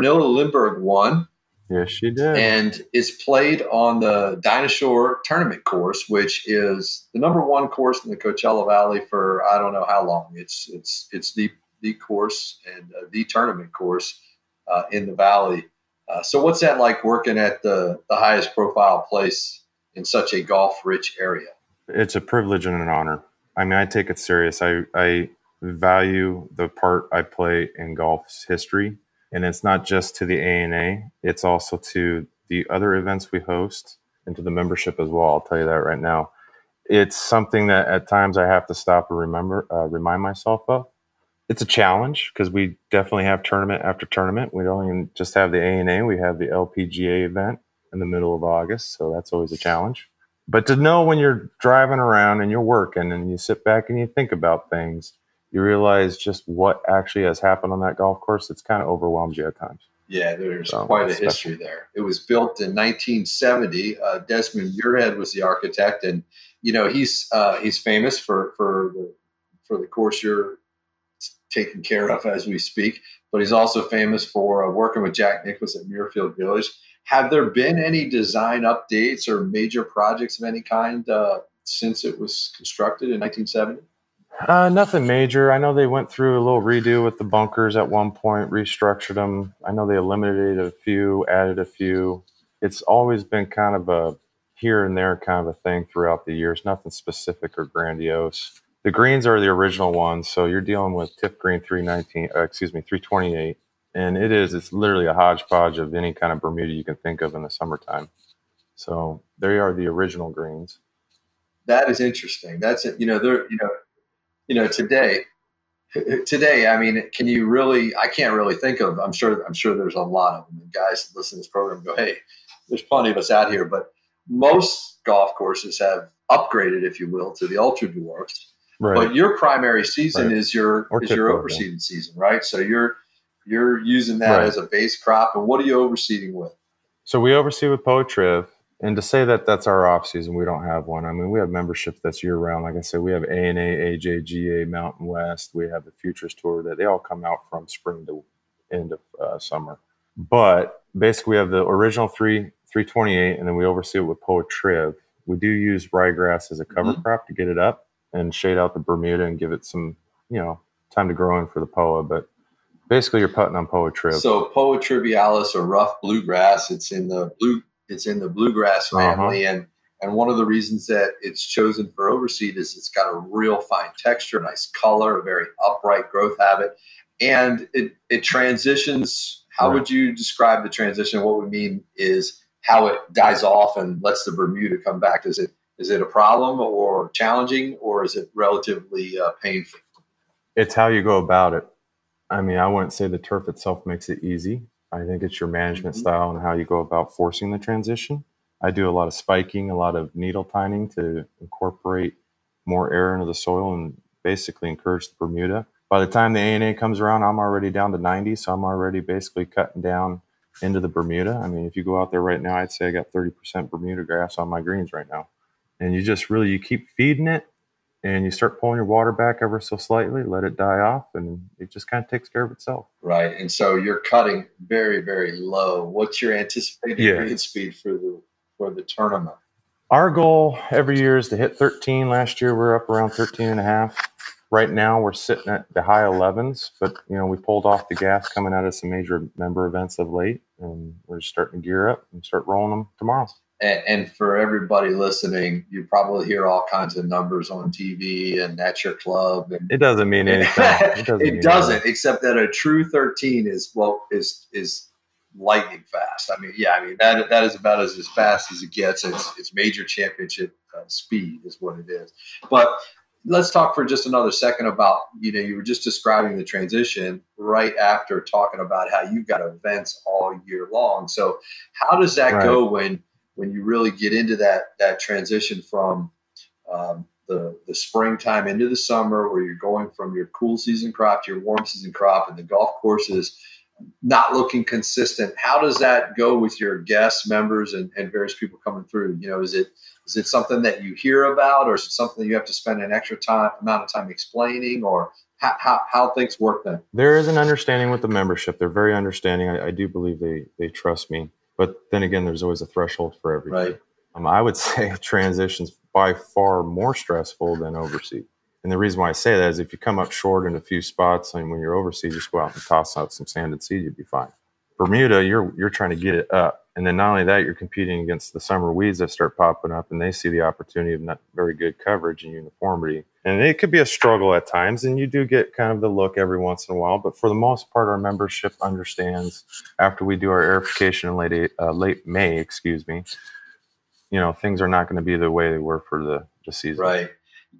Pernilla Lindberg won. Yes, she did. And is played on the Dinah Shore tournament course, which is the number one course in the Coachella Valley for I don't know how long. It's it's it's the the course and uh, the tournament course uh, in the valley. Uh, so, what's that like working at the the highest profile place in such a golf rich area? It's a privilege and an honor. I mean, I take it serious. I I value the part I play in golf's history and it's not just to the ANA, it's also to the other events we host and to the membership as well. I'll tell you that right now. It's something that at times I have to stop and remember, uh, remind myself of. It's a challenge because we definitely have tournament after tournament. We don't even just have the ANA, we have the LPGA event in the middle of August. So that's always a challenge. But to know when you're driving around and you're working and you sit back and you think about things, you realize just what actually has happened on that golf course. It's kind of overwhelmed you at times. Yeah, there's so, quite a special. history there. It was built in 1970. Uh, Desmond Muirhead was the architect, and you know he's uh, he's famous for for the for the course you're taking care of as we speak. But he's also famous for uh, working with Jack Nicklaus at Muirfield Village. Have there been any design updates or major projects of any kind uh, since it was constructed in 1970? Uh, nothing major. I know they went through a little redo with the bunkers at one point, restructured them. I know they eliminated a few, added a few. It's always been kind of a here and there kind of a thing throughout the years. Nothing specific or grandiose. The greens are the original ones, so you're dealing with Tifgreen 319, uh, excuse me, 328, and it is. It's literally a hodgepodge of any kind of Bermuda you can think of in the summertime. So they are the original greens. That is interesting. That's it. You know, they're you know you know, today, today, I mean, can you really? I can't really think of. I'm sure. I'm sure there's a lot of them. And guys listen to this program go, "Hey, there's plenty of us out here." But most golf courses have upgraded, if you will, to the ultra dwarfs. Right. But your primary season right. is your or is your overseeding yeah. season, right? So you're you're using that right. as a base crop. And what are you overseeding with? So we oversee with Poa triv, And to say that that's our off season, we don't have one. I mean, we have membership that's year round. Like I said, we have ANA, AJ, GA, Mountain West. We have the Futures Tour that they all come out from spring to end of uh, summer. But basically, we have the original three 328, and then we oversee it with Poa Triv. We do use ryegrass as a cover mm-hmm. crop to get it up and shade out the Bermuda and give it some, you know, time to grow in for the Poa. But basically, you're putting on Poa Triv. So Poa trivialis or rough bluegrass, it's in the blue, it's in the bluegrass uh-huh. family, uh-huh. and and one of the reasons that it's chosen for overseed is it's got a real fine texture, nice color, a very upright growth habit, and it it transitions. How right. would you describe the transition? What we mean is how it dies off and lets the Bermuda come back. Is it is it a problem or challenging or is it relatively uh, painful? It's how you go about it. I mean, I wouldn't say the turf itself makes it easy. I think it's your management mm-hmm. style and how you go about forcing the transition. I do a lot of spiking, a lot of needle tining to incorporate more air into the soil and basically encourage the Bermuda. By the time the ANA comes around, I'm already down to 90, so I'm already basically cutting down into the Bermuda. I mean, if you go out there right now, I'd say I got 30% Bermuda grass on my greens right now. And you just really, you keep feeding it and you start pulling your water back ever so slightly, let it die off, and it just kind of takes care of itself. Right. And so you're cutting very, very low. What's your anticipated yeah. green speed for the for the tournament? Our goal every year is to hit 13. Last year we are up around 13 and a half. Right now, we're sitting at the high 11s, but you know we pulled off the gas coming out of some major member events of late, and we're starting to gear up and start rolling them tomorrow. And, and for everybody listening, you probably hear all kinds of numbers on TV and at your club. And it doesn't mean *laughs* anything. It doesn't, it doesn't except that a true 13 is well is is lightning fast. I mean, yeah, I mean that that is about as, as fast as it gets. It's it's major championship uh, speed is what it is. But let's talk for just another second about you know you were just describing the transition right after talking about how you've got events all year long so how does that right. go when when you really get into that that transition from um, the the springtime into the summer where you're going from your cool season crop to your warm season crop and the golf courses not looking consistent how does that go with your guests members and, and various people coming through you know is it is it something that you hear about, or is it something you have to spend an extra time amount of time explaining, or how, how, how things work then? There is an understanding with the membership. They're very understanding. I, I do believe they they trust me. But then again, there's always a threshold for everything. Right. Um, I would *laughs* say transitions by far more stressful than overseed. And the reason why I say that is if you come up short in a few spots and when you're overseas, just go out and toss out some sand and seed, you'd be fine. Bermuda, you're you're trying to get it up, and then not only that, you're competing against the summer weeds that start popping up, and they see the opportunity of not very good coverage and uniformity, and it could be a struggle at times, and you do get kind of the look every once in a while, but for the most part, our membership understands after we do our aerification in late uh, late May, excuse me, you know things are not going to be the way they were for the the season, right.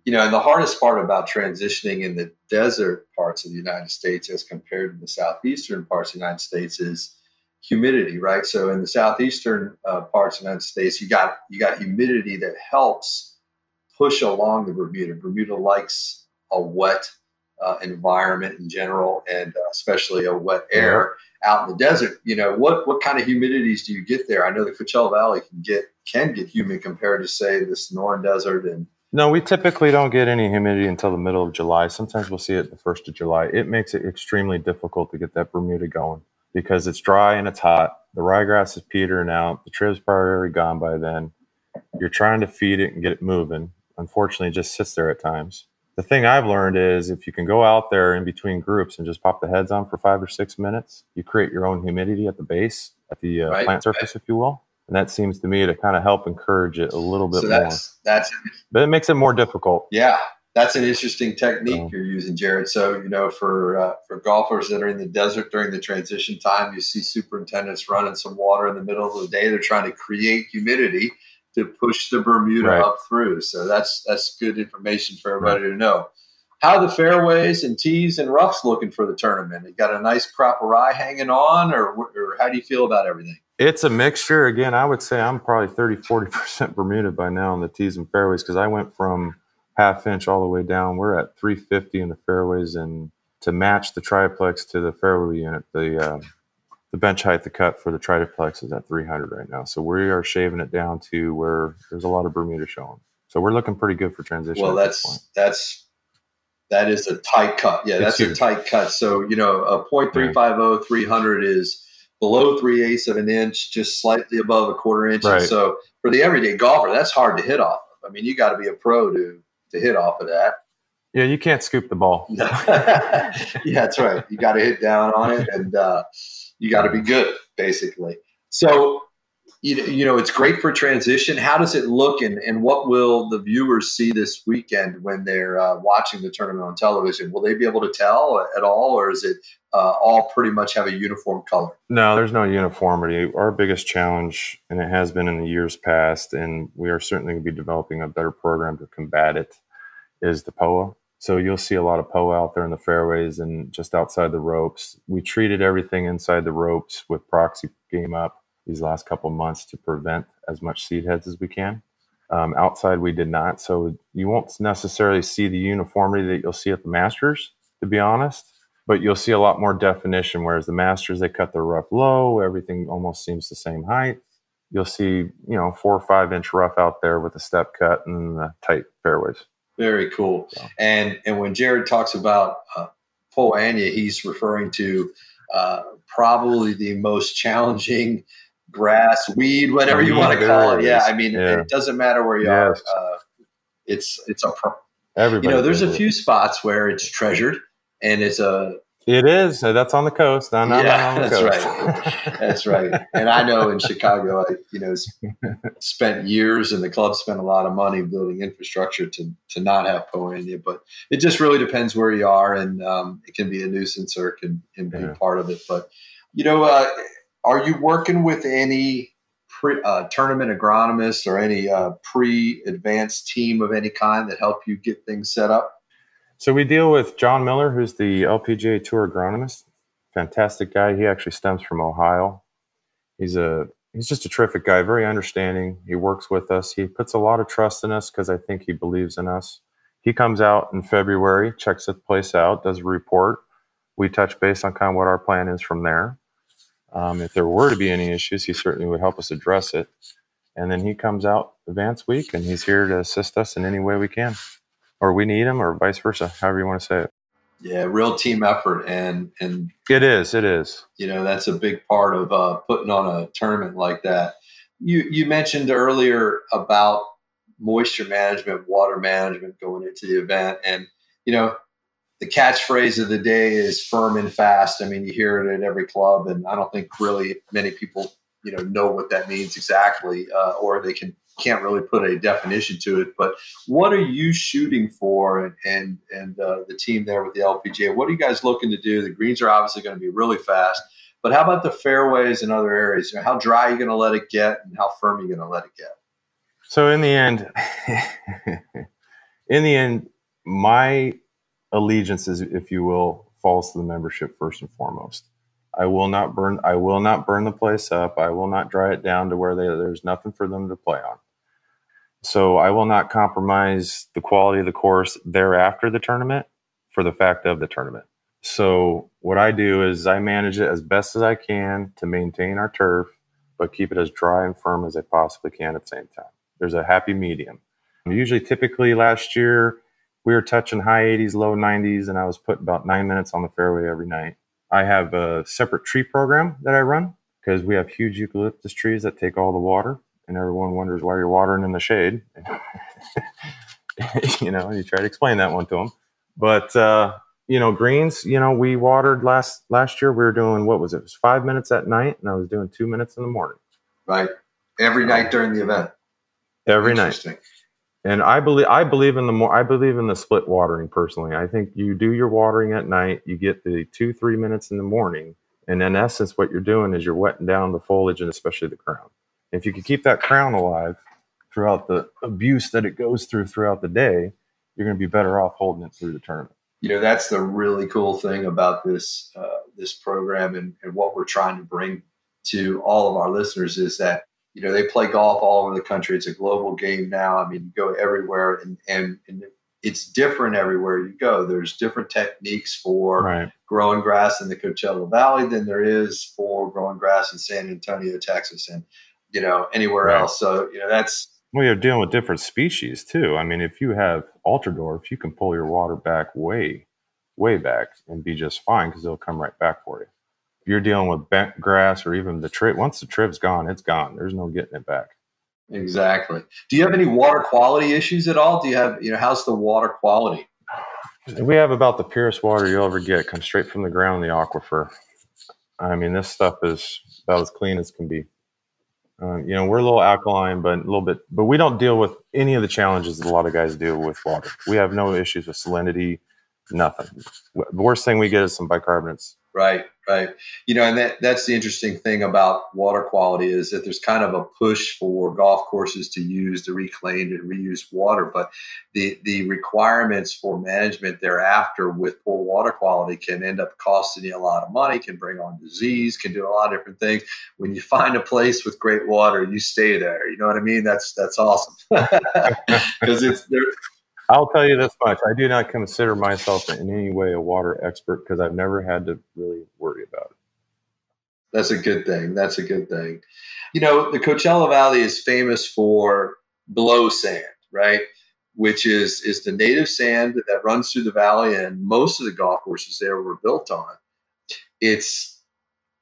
You know, and the hardest part about transitioning in the desert parts of the United States as compared to the southeastern parts of the United States is humidity, right? So in the southeastern uh, parts of the United States, you got you got humidity that helps push along the Bermuda. Bermuda likes a wet uh, environment in general, and uh, especially a wet air out in the desert. You know, what what kind of humidities do you get there? I know the Coachella Valley can get can get humid compared to say the Sonoran Desert and no, we typically don't get any humidity until the middle of July. Sometimes we'll see it the first of July. It makes it extremely difficult to get that Bermuda going because it's dry and it's hot. The ryegrass is petering out. The triv's probably already gone by then. You're trying to feed it and get it moving. Unfortunately, it just sits there at times. The thing I've learned is if you can go out there in between groups and just pop the heads on for five or six minutes, you create your own humidity at the base, at the uh, right. plant surface, if you will and that seems to me to kind of help encourage it a little bit so that's, more. That's but it makes it more difficult. Yeah, that's an interesting technique you're using, Jared. So you know, for uh, for golfers that are in the desert during the transition time, you see superintendents running some water in the middle of the day. They're trying to create humidity to push the Bermuda right. up through. So that's that's good information for everybody right. to know. How the fairways and tees and roughs looking for the tournament? You got a nice crop of rye hanging on, or, or how do you feel about everything? It's a mixture. Again, I would say I'm probably 30, 40% Bermuda by now on the tees and fairways because I went from half inch all the way down. We're at 350 in the fairways and to match the triplex to the fairway unit, the uh, the bench height the cut for the triplex is at 300 right now. So we are shaving it down to where there's a lot of Bermuda showing. So we're looking pretty good for transition. Well, that's that's that is a tight cut. Yeah, it's that's huge. a tight cut. So you know, a .350 300 is below three eighths of an inch, just slightly above a quarter inch. Right. So for the everyday golfer, that's hard to hit off of. I mean, you got to be a pro to to hit off of that. Yeah, you can't scoop the ball. *laughs* yeah, that's right. You got to hit down on it, and uh, you got to be good, basically. So you, you know, it's great for transition. How does it look, and, and what will the viewers see this weekend when they're uh, watching the tournament on television? Will they be able to tell at all, or is it uh, all pretty much have a uniform color? No, there's no uniformity. Our biggest challenge, and it has been in the years past, and we are certainly going to be developing a better program to combat it, is the POA. So you'll see a lot of POA out there in the fairways and just outside the ropes. We treated everything inside the ropes with proxy game up these last couple months to prevent as much seed heads as we can. Um, outside, we did not. So you won't necessarily see the uniformity that you'll see at the Masters, to be honest, but you'll see a lot more definition. Whereas the Masters, they cut their rough low, everything almost seems the same height. You'll see, you know, four or five inch rough out there with a step cut and the tight fairways. Very cool. So. And and when Jared talks about uh, Poa annua, he's referring to uh, probably the most challenging grass, weed, whatever you want to call it. Yeah, I mean, yeah. it doesn't matter where you yes. are. Uh, it's it's a pro- Everybody you know, there's a few spots where it's treasured, and it's a it is. That's on the coast. No, no, yeah, that's coast. right. *laughs* that's right. And I know in Chicago, I you know spent years, and the club spent a lot of money building infrastructure to to not have Poa. But it just really depends where you are, and um, it can be a nuisance or it can, can be yeah. part of it. But you know, uh, are you working with any pre, uh, tournament agronomists or any uh, pre-advanced team of any kind that help you get things set up? So we deal with John Miller, who's the LPGA Tour agronomist. Fantastic guy. He actually stems from Ohio. He's a he's just a terrific guy, very understanding. He works with us. He puts a lot of trust in us because I think he believes in us. He comes out in February, checks the place out, does a report. We touch base on kind of what our plan is from there. Um, if there were to be any issues, he certainly would help us address it. And then he comes out advance week and he's here to assist us in any way we can, or we need him, or vice versa, however you want to say it. Yeah, real team effort, and and it is, it is. You know, that's a big part of uh, putting on a tournament like that. You you mentioned earlier about moisture management, water management going into the event, and you know, the catchphrase of the day is firm and fast. I mean, you hear it at every club, and I don't think really many people, you know, know what that means exactly, uh, or they can can't really put a definition to it. But what are you shooting for, and and, and uh, the team there with the LPGA? What are you guys looking to do? The greens are obviously going to be really fast, but how about the fairways and other areas? How dry are you going to let it get, and how firm are you going to let it get? So in the end, *laughs* in the end, my allegiances, if you will, falls to the membership first and foremost. I will not burn. I will not burn the place up. I will not dry it down to where they, there's nothing for them to play on. So I will not compromise the quality of the course thereafter the tournament for the fact of the tournament. So what I do is I manage it as best as I can to maintain our turf, but keep it as dry and firm as I possibly can at the same time. There's a happy medium. Usually, typically last year, we were touching high 80s, low 90s, and I was putting about nine minutes on the fairway every night. I have a separate tree program that I run because we have huge eucalyptus trees that take all the water, and everyone wonders why you're watering in the shade. *laughs* you know, you try to explain that one to them. But uh, you know, greens. You know, we watered last last year. We were doing what was it? It was five minutes at night, and I was doing two minutes in the morning. Right, every night during the event. Every night. And I believe I believe in the more I believe in the split watering personally. I think you do your watering at night, you get the two three minutes in the morning, and in essence, what you're doing is you're wetting down the foliage and especially the crown. If you can keep that crown alive throughout the abuse that it goes through throughout the day, you're going to be better off holding it through the tournament. You know, that's the really cool thing about this uh, this program and, and what we're trying to bring to all of our listeners is that you know, they play golf all over the country. It's a global game now. I mean, you go everywhere, and, and, and it's different everywhere you go. There's different techniques for right. growing grass in the Coachella Valley than there is for growing grass in San Antonio, Texas, and you know anywhere right. else. So you know that's well, you're dealing with different species too. I mean, if you have ultra dwarf, you can pull your water back way, way back and be just fine because it'll come right back for you. You're dealing with bent grass or even the triv, once the triv's gone, it's gone. There's no getting it back. Exactly. Do you have any water quality issues at all? Do you have, you know, how's the water quality? We have about the purest water you'll ever get. Comes straight from the ground, the aquifer. I mean, this stuff is about as clean as can be. Uh, you know, we're a little alkaline, but a little bit, but we don't deal with any of the challenges that a lot of guys deal with water. We have no issues with salinity, nothing. The worst thing we get is some bicarbonates Right, right. You know, and that that's the interesting thing about water quality is that there's kind of a push for golf courses to use the reclaimed and reused water, but the the requirements for management thereafter with poor water quality can end up costing you a lot of money, can bring on disease, can do a lot of different things. When you find a place with great water, you stay there. You know what I mean? That's that's awesome *laughs* because it's there I'll tell you this much: I do not consider myself in any way a water expert because I've never had to really worry about it. That's a good thing. That's a good thing. You know, the Coachella Valley is famous for blow sand, right? Which is is the native sand that runs through the valley, and most of the golf courses there were built on. It's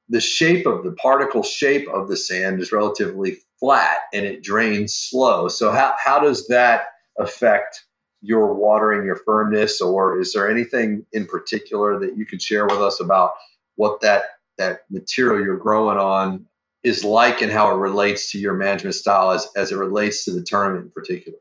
the shape of the particle shape of the sand is relatively flat and it drains slow. So how how does that affect your watering your firmness or is there anything in particular that you could share with us about what that that material you're growing on is like and how it relates to your management style as, as it relates to the tournament in particular?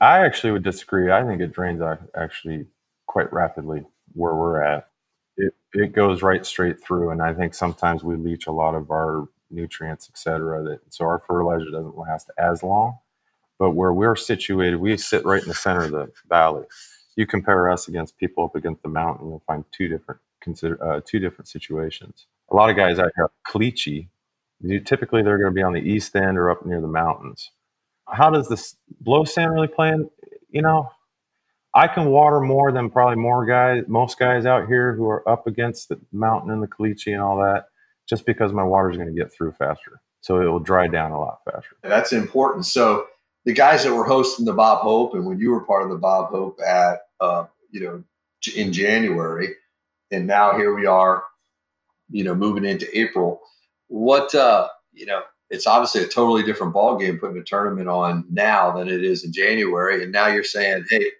I actually would disagree. I think it drains actually quite rapidly where we're at. It, it goes right straight through and i think sometimes we leach a lot of our nutrients et cetera that so our fertilizer doesn't last as long but where we're situated, we sit right in the center of the valley. You compare us against people up against the mountain, you'll find two different consider uh, two different situations. A lot of guys out here, Caliche, typically they're going to be on the east end or up near the mountains. How does this blow sand really play in? You know, I can water more than probably more guys, most guys out here who are up against the mountain and the Caliche and all that, just because my water is going to get through faster. So it will dry down a lot faster. That's important. So the guys that were hosting the Bob Hope, and when you were part of the Bob Hope at uh, you know in January, and now here we are, you know, moving into April. What uh, you know, it's obviously a totally different ball game putting a tournament on now than it is in January, and now you're saying, hey,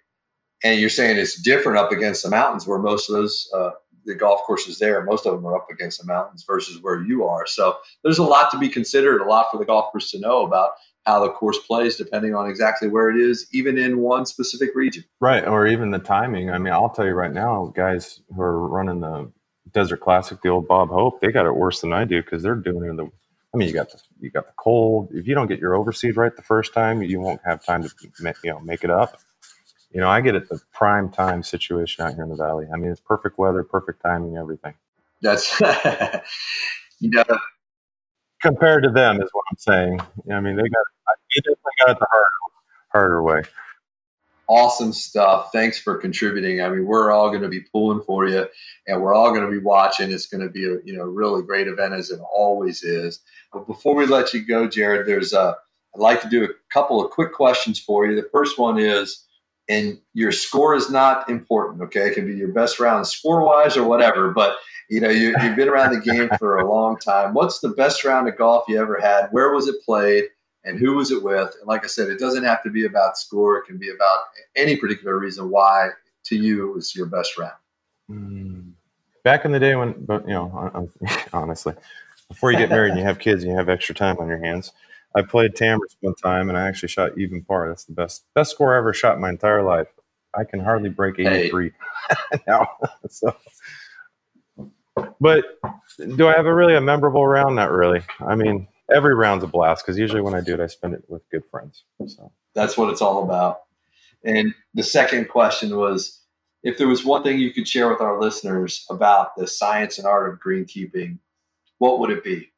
and you're saying it's different up against the mountains where most of those uh, the golf courses there, most of them are up against the mountains versus where you are. So there's a lot to be considered, a lot for the golfers to know about how the course plays depending on exactly where it is, even in one specific region. Right. Or even the timing. I mean, I'll tell you right now, guys who are running the Desert Classic, the old Bob Hope, they got it worse than I do because they're doing it in the I mean, you got the you got the cold. If you don't get your overseed right the first time, you won't have time to make, you know make it up. You know, I get it the prime time situation out here in the valley. I mean, it's perfect weather, perfect timing, everything. That's *laughs* you know compared to them is what I'm saying. I mean, they got got it the harder, way. Awesome stuff. Thanks for contributing. I mean, we're all going to be pulling for you, and we're all going to be watching. It's going to be a you know really great event as it always is. But before we let you go, Jared, there's a I'd like to do a couple of quick questions for you. The first one is, and your score is not important. Okay, it can be your best round score wise or whatever, but you know you, have been around the game for a long time. What's the best round of golf you ever had? Where was it played? And who was it with. And like I said, it doesn't have to be about score. It can be about any particular reason why to you it was your best round. Mm. Back in the day when, but you know, *laughs* honestly, before you get married and you have kids and you have extra time on your hands, I played Tamers one time and I actually shot even par. That's the best best score I ever shot in my entire life. I can hardly break 83 hey. *laughs* now. *laughs* so, but do I have a really a memorable round? Not really. I mean, every round's a blast because usually when I do it, I spend it with good friends. So that's what it's all about. And the second question was if there was one thing you could share with our listeners about the science and art of greenkeeping, what would it be?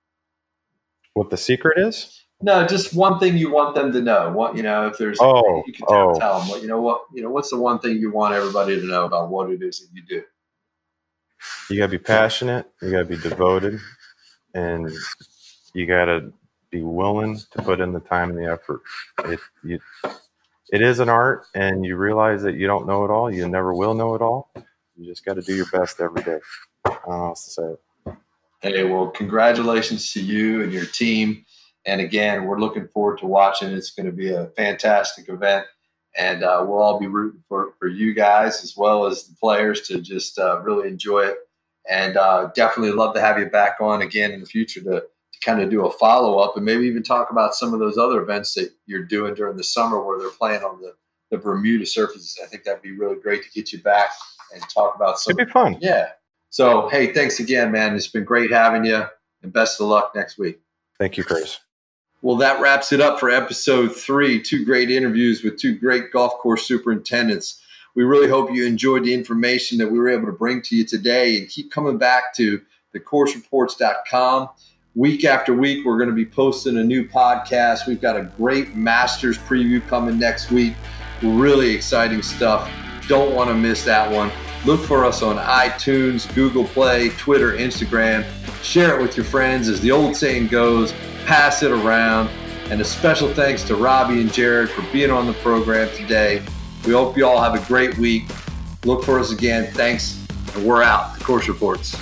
What the secret is? No, just one thing you want them to know. What you know, if there's oh, you can tell, oh. tell them what you know. What you know, what's the one thing you want everybody to know about what it is that you do? You gotta be passionate. You gotta be devoted, and you gotta be willing to put in the time and the effort. It you, it is an art, and you realize that you don't know it all. You never will know it all. You just got to do your best every day. I don't know else to say it. Hey, well, congratulations to you and your team. And again, we're looking forward to watching. It's going to be a fantastic event. And uh, we'll all be rooting for, for you guys as well as the players to just uh, really enjoy it. And uh, definitely love to have you back on again in the future to, to kind of do a follow up and maybe even talk about some of those other events that you're doing during the summer where they're playing on the, the Bermuda surfaces. I think that'd be really great to get you back and talk about some. It'd be fun. Yeah. So, hey, thanks again, man. It's been great having you, and best of luck next week. Thank you, Chris. Well, that wraps it up for episode three. Two great interviews with two great golf course superintendents. We really hope you enjoyed the information that we were able to bring to you today and keep coming back to thecoursereports.com. Week after week, we're going to be posting a new podcast. We've got a great Masters preview coming next week. Really exciting stuff. Don't want to miss that one. Look for us on iTunes, Google Play, Twitter, Instagram. Share it with your friends. As the old saying goes, pass it around. And a special thanks to Roby and Jared for being on the program today. We hope you all have a great week. Look for us again. Thanks. And we're out. The Course Reports.